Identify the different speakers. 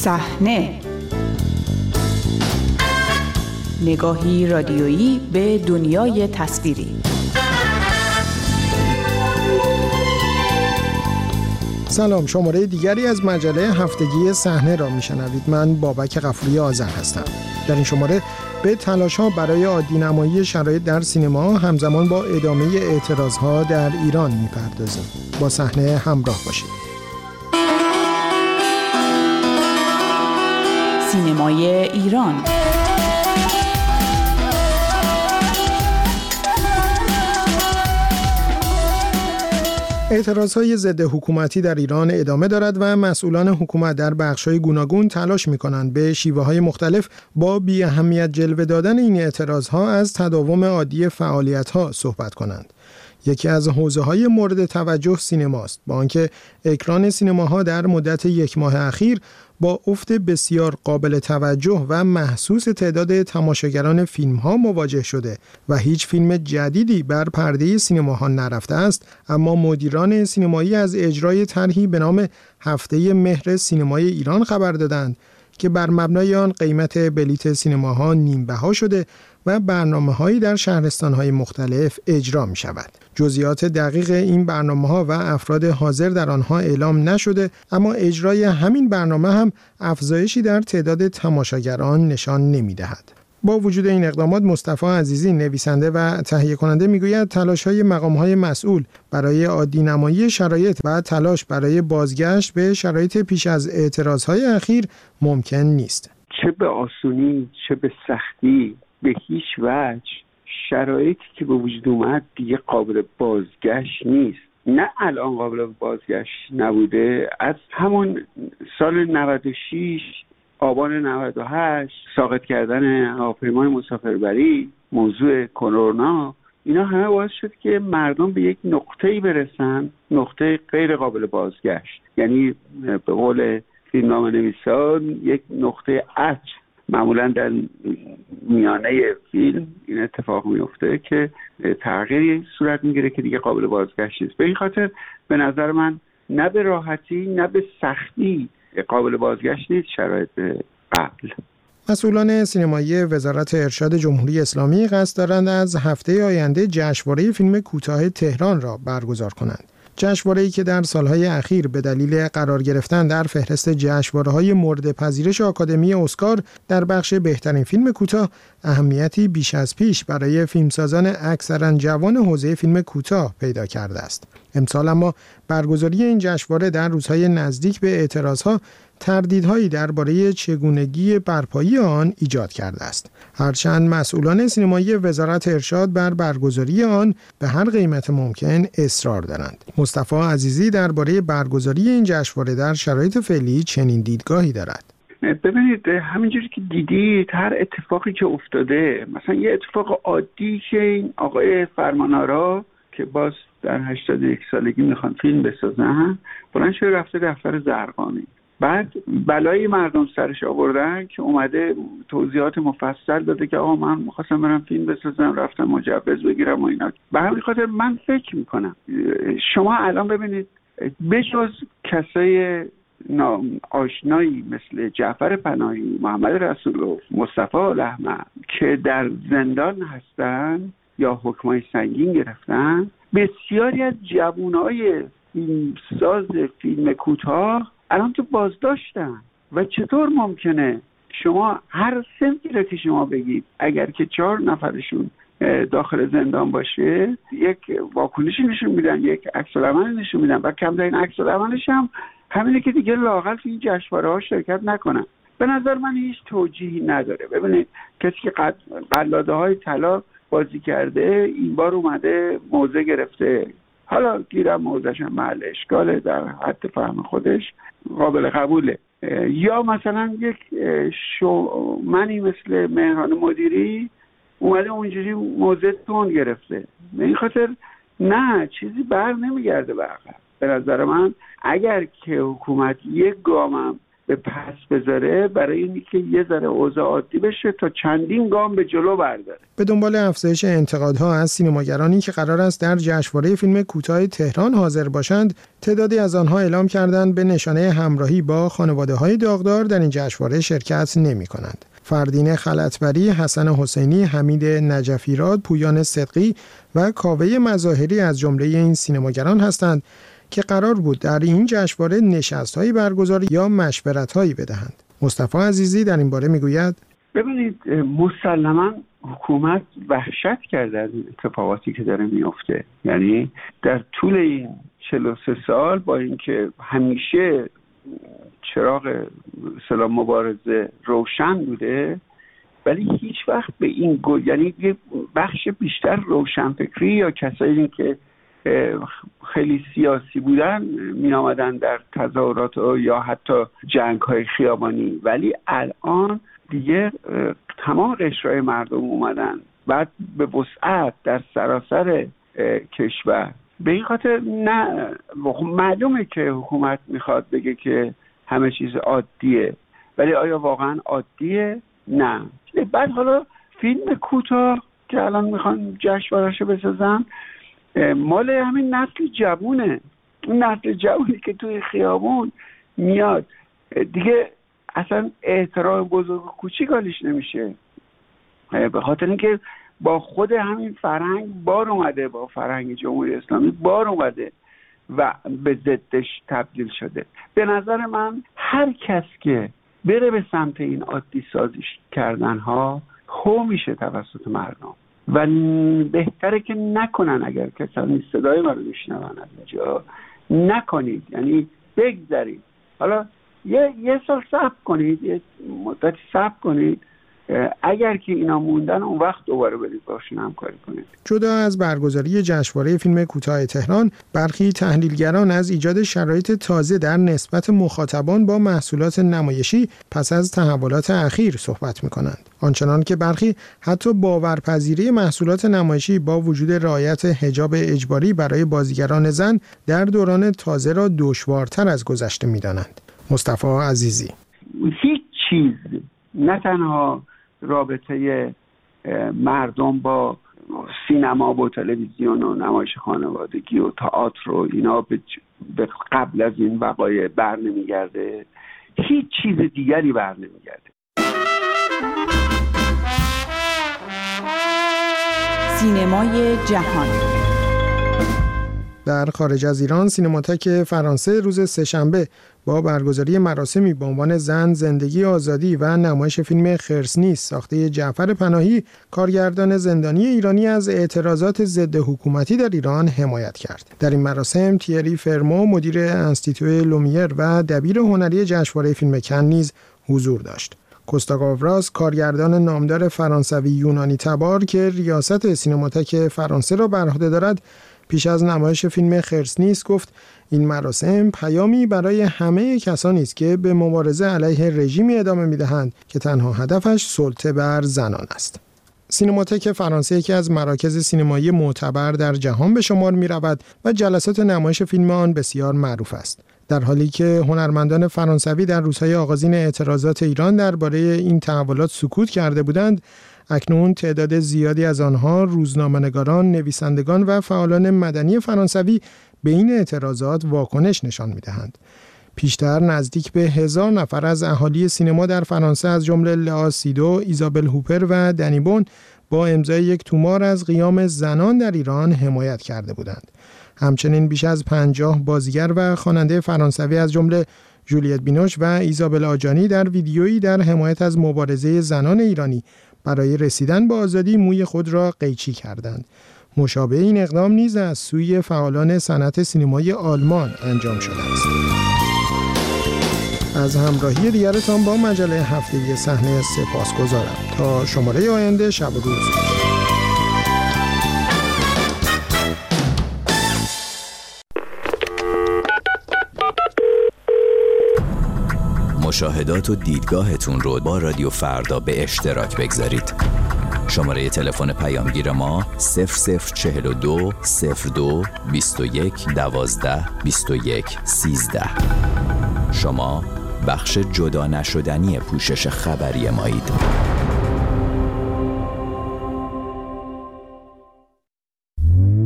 Speaker 1: صحنه. نگاهی رادیویی به دنیای تصویری.
Speaker 2: سلام شماره دیگری از مجله هفتگی صحنه را میشنوید. من بابک قفوری آذر هستم. در این شماره به تلاش ها برای عادی نمایی شرایط در سینما همزمان با ادامه اعتراض ها در ایران می‌پردازیم. با صحنه همراه باشید.
Speaker 1: سینمای ایران
Speaker 2: اعتراض های ضد حکومتی در ایران ادامه دارد و مسئولان حکومت در بخش های گوناگون تلاش می کنند به شیوه های مختلف با بی اهمیت جلوه دادن این اعتراض ها از تداوم عادی فعالیت ها صحبت کنند. یکی از حوزه های مورد توجه سینماست. با آنکه اکران سینماها در مدت یک ماه اخیر با افت بسیار قابل توجه و محسوس تعداد تماشاگران فیلم ها مواجه شده و هیچ فیلم جدیدی بر پرده سینماها نرفته است اما مدیران سینمایی از اجرای طرحی به نام هفته مهر سینمای ایران خبر دادند که بر مبنای آن قیمت بلیت سینماها نیم بها شده و برنامه هایی در شهرستان های مختلف اجرا می شود. جزئیات دقیق این برنامه ها و افراد حاضر در آنها اعلام نشده اما اجرای همین برنامه هم افزایشی در تعداد تماشاگران نشان نمی دهد. با وجود این اقدامات مصطفی عزیزی نویسنده و تهیه کننده می‌گوید تلاش های مقام های مسئول برای عادی نمایی شرایط و تلاش برای بازگشت به شرایط پیش از اعتراض های اخیر ممکن نیست
Speaker 3: چه به آسونی چه به سختی به هیچ وجه شرایطی که به وجود اومد دیگه قابل بازگشت نیست. نه الان قابل بازگشت نبوده. از همون سال 96 آبان 98 ساقط کردن هواپیمای مسافربری موضوع کرونا اینا همه باعث شد که مردم به یک نقطه‌ای برسن نقطه غیر قابل بازگشت. یعنی به قول فیلمنامه نویسان یک نقطه عطف معمولا در میانه فیلم این اتفاق میفته که تغییری صورت می‌گیره که دیگه قابل بازگشت نیست به این خاطر به نظر من نه به راحتی نه به سختی قابل بازگشت نیست شرایط قبل
Speaker 2: مسئولان سینمایی وزارت ارشاد جمهوری اسلامی قصد دارند از هفته آینده جشنواره فیلم کوتاه تهران را برگزار کنند. جشنواره‌ای که در سالهای اخیر به دلیل قرار گرفتن در فهرست جشنواره‌های مورد پذیرش آکادمی اسکار در بخش بهترین فیلم کوتاه اهمیتی بیش از پیش برای فیلمسازان اکثرا جوان حوزه فیلم کوتاه پیدا کرده است. امسال اما برگزاری این جشنواره در روزهای نزدیک به اعتراضها تردیدهایی درباره چگونگی برپایی آن ایجاد کرده است. هرچند مسئولان سینمایی وزارت ارشاد بر برگزاری آن به هر قیمت ممکن اصرار دارند. مصطفی عزیزی درباره برگزاری این جشنواره در شرایط فعلی چنین دیدگاهی دارد.
Speaker 3: ببینید همینجوری که دیدید هر اتفاقی که افتاده مثلا یه اتفاق عادی که این آقای فرمانارا که باز در 81 سالگی می‌خوان فیلم بسازن بلند شده رفته دفتر زرقانی بعد بلایی مردم سرش آوردن که اومده توضیحات مفصل داده که آقا من می‌خواستم برم فیلم بسازم رفتم مجوز بگیرم و اینا. به همین خاطر من فکر می‌کنم. شما الان ببینید بجز کسای آشنایی مثل جعفر پناهی محمد رسولوف مصطفی احمد که در زندان هستن یا حکمای سنگین گرفتن بسیاری از جوانای فیلمساز فیلم کوتاه الان تو بازداشتن. و چطور ممکنه شما هر سمتی را که شما بگید اگر که چهار نفرشون داخل زندان باشه یک واکنشی نشون میدن یک عکس نشون میدن و کمترین عکس عملش هم همینه که دیگه لاقل تو این جشنواره ها شرکت نکنن. به نظر من هیچ توجیهی نداره. ببینید کسی که قلاده های طلا بازی کرده این بار اومده موزه گرفته. حالا گیرم موزش محل اشکاله در حد فهم خودش قابل قبوله. یا مثلا یک شو منی مثل مهران مدیری اومده اونجوری موزه تون گرفته. به این خاطر نه چیزی بر نمیگرده به به نظر من اگر که حکومت یک گامم به پس بذاره برای اینکه یه ذره اوضاع عادی بشه تا چندین گام به جلو برداره
Speaker 2: به دنبال افزایش انتقادها از سینماگرانی که قرار است در جشنواره فیلم کوتاه تهران حاضر باشند تعدادی از آنها اعلام کردند به نشانه همراهی با خانواده های داغدار در این جشنواره شرکت نمی کنند. فردین خلطبری، حسن حسینی، حمید نجفیراد، پویان صدقی و کاوه مظاهری از جمله این سینماگران هستند که قرار بود در این جشنواره نشستهایی برگزار یا مشورتهایی بدهند. مصطفی عزیزی در این باره می‌گوید
Speaker 3: ببینید مسلما حکومت وحشت کرده از اتفاقاتی که داره میفته یعنی در طول این 43 سال با اینکه همیشه چراغ سلام مبارزه روشن بوده ولی هیچ وقت به این گو... یعنی بخش بیشتر روشنفکری یا کسایی که خیلی سیاسی بودن می آمدن در تظاهرات یا حتی جنگ های خیابانی. ولی الان دیگه تمام قشرهای مردم اومدن. بعد به وسعت در سراسر کشور. به این خاطر نه معلومه که حکومت می‌خواد بگه که همه چیز عادیه. ولی آیا واقعا عادیه؟ نه. بعد حالا فیلم کوتاه که الان می‌خوان جشنوارهشو بسازن. مال همین نسل جوونه. اون نسل جوونی که توی خیابون میاد. دیگه اصلا احترام بزرگ و کوچیک حالیش نمیشه. به خاطر اینکه با خود همین فرهنگ بار اومده با فرهنگ جمهوری اسلامی بار اومده و به ضدش تبدیل شده. به نظر من هر کس که بره به سمت این عادی سازیش کردن ها هو میشه توسط مردم. و بهتره که نکنن اگر کسانی صدای ما رو میشنون از نکنید. یعنی بگذارید حالا یه, یه سال صبر کنید. یه مدتی صبر کنید. اگر که اینا موندن اون وقت دوباره برید باشون همکاری کنید.
Speaker 2: جدا از برگزاری جشنواره فیلم کوتاه تهران برخی تحلیلگران از ایجاد شرایط تازه در نسبت مخاطبان با محصولات نمایشی پس از تحولات اخیر صحبت می کنند آنچنان که برخی حتی باورپذیری محصولات نمایشی با وجود رعایت حجاب اجباری برای بازیگران زن در دوران تازه را دشوارتر از گذشته می‌دانند. مصطفی عزیزی.
Speaker 3: هیچ چیز نه تنها رابطه مردم با سینما و تلویزیون و نمایش خانوادگی و تئاتر و اینا به قبل از این وقایع بر نمیگرده. هیچ چیز دیگری بر نمیگرده.
Speaker 1: سینمای جهان.
Speaker 2: در خارج از ایران سینماتک فرانسه روز سهشنبه با برگزاری مراسمی به عنوان زن زندگی آزادی و نمایش فیلم خرسنیس ساخته جعفر پناهی کارگردان زندانی ایرانی از اعتراضات ضد حکومتی در ایران حمایت کرد. در این مراسم تیری فرمو مدیر انستیتوی لومیر و دبیر هنری جشنواره فیلم کن نیز حضور داشت. کوستاگاوراس کارگردان نامدار فرانسوی یونانی تبار که ریاست سینماتک فرانسه را بر عهده دارد پیش از نمایش فیلم خرس نیست گفت این مراسم پیامی برای همه کسانی است که به مبارزه علیه رژیمی ادامه می‌دهند که تنها هدفش سلطه بر زنان است. سینماتک فرانسه یکی از مراکز سینمایی معتبر در جهان به شمار می رود و جلسات نمایش فیلم آن بسیار معروف است. در حالی که هنرمندان فرانسوی در روزهای آغازین اعتراضات ایران درباره این تحولات سکوت کرده بودند، اکنون تعداد زیادی از آنها روزنامه‌نگاران، نویسندگان و فعالان مدنی فرانسوی به این اعتراضات واکنش نشان می‌دهند. پیشتر نزدیک به هزار نفر از اهالی سینما در فرانسه از جمله لآسیدو، ایزابل هوپر و دنیبون با امضای یک تومار از قیام زنان در ایران حمایت کرده بودند. همچنین بیش از پنجاه بازیگر و خواننده فرانسوی از جمله جولیت بینوش و ایزابل آجانی در ویدیویی در حمایت از مبارزه زنان ایرانی برای رسیدن به آزادی موی خود را قیچی کردند. مشابه این اقدام نیز از سوی فعالان صنعت سینمای آلمان انجام شده است. از همراهی دیگرتان با مجله هفتگی صحنه سپاس گذارم تا شماره آینده شب و روز
Speaker 4: مشاهدات و دیدگاهتون رو با رادیو فردا به اشتراک بگذارید. شماره تلفن پیامگیر ما 0042 02 21 12 21 13 شما بخش جدا نشدنی پوشش خبری مایید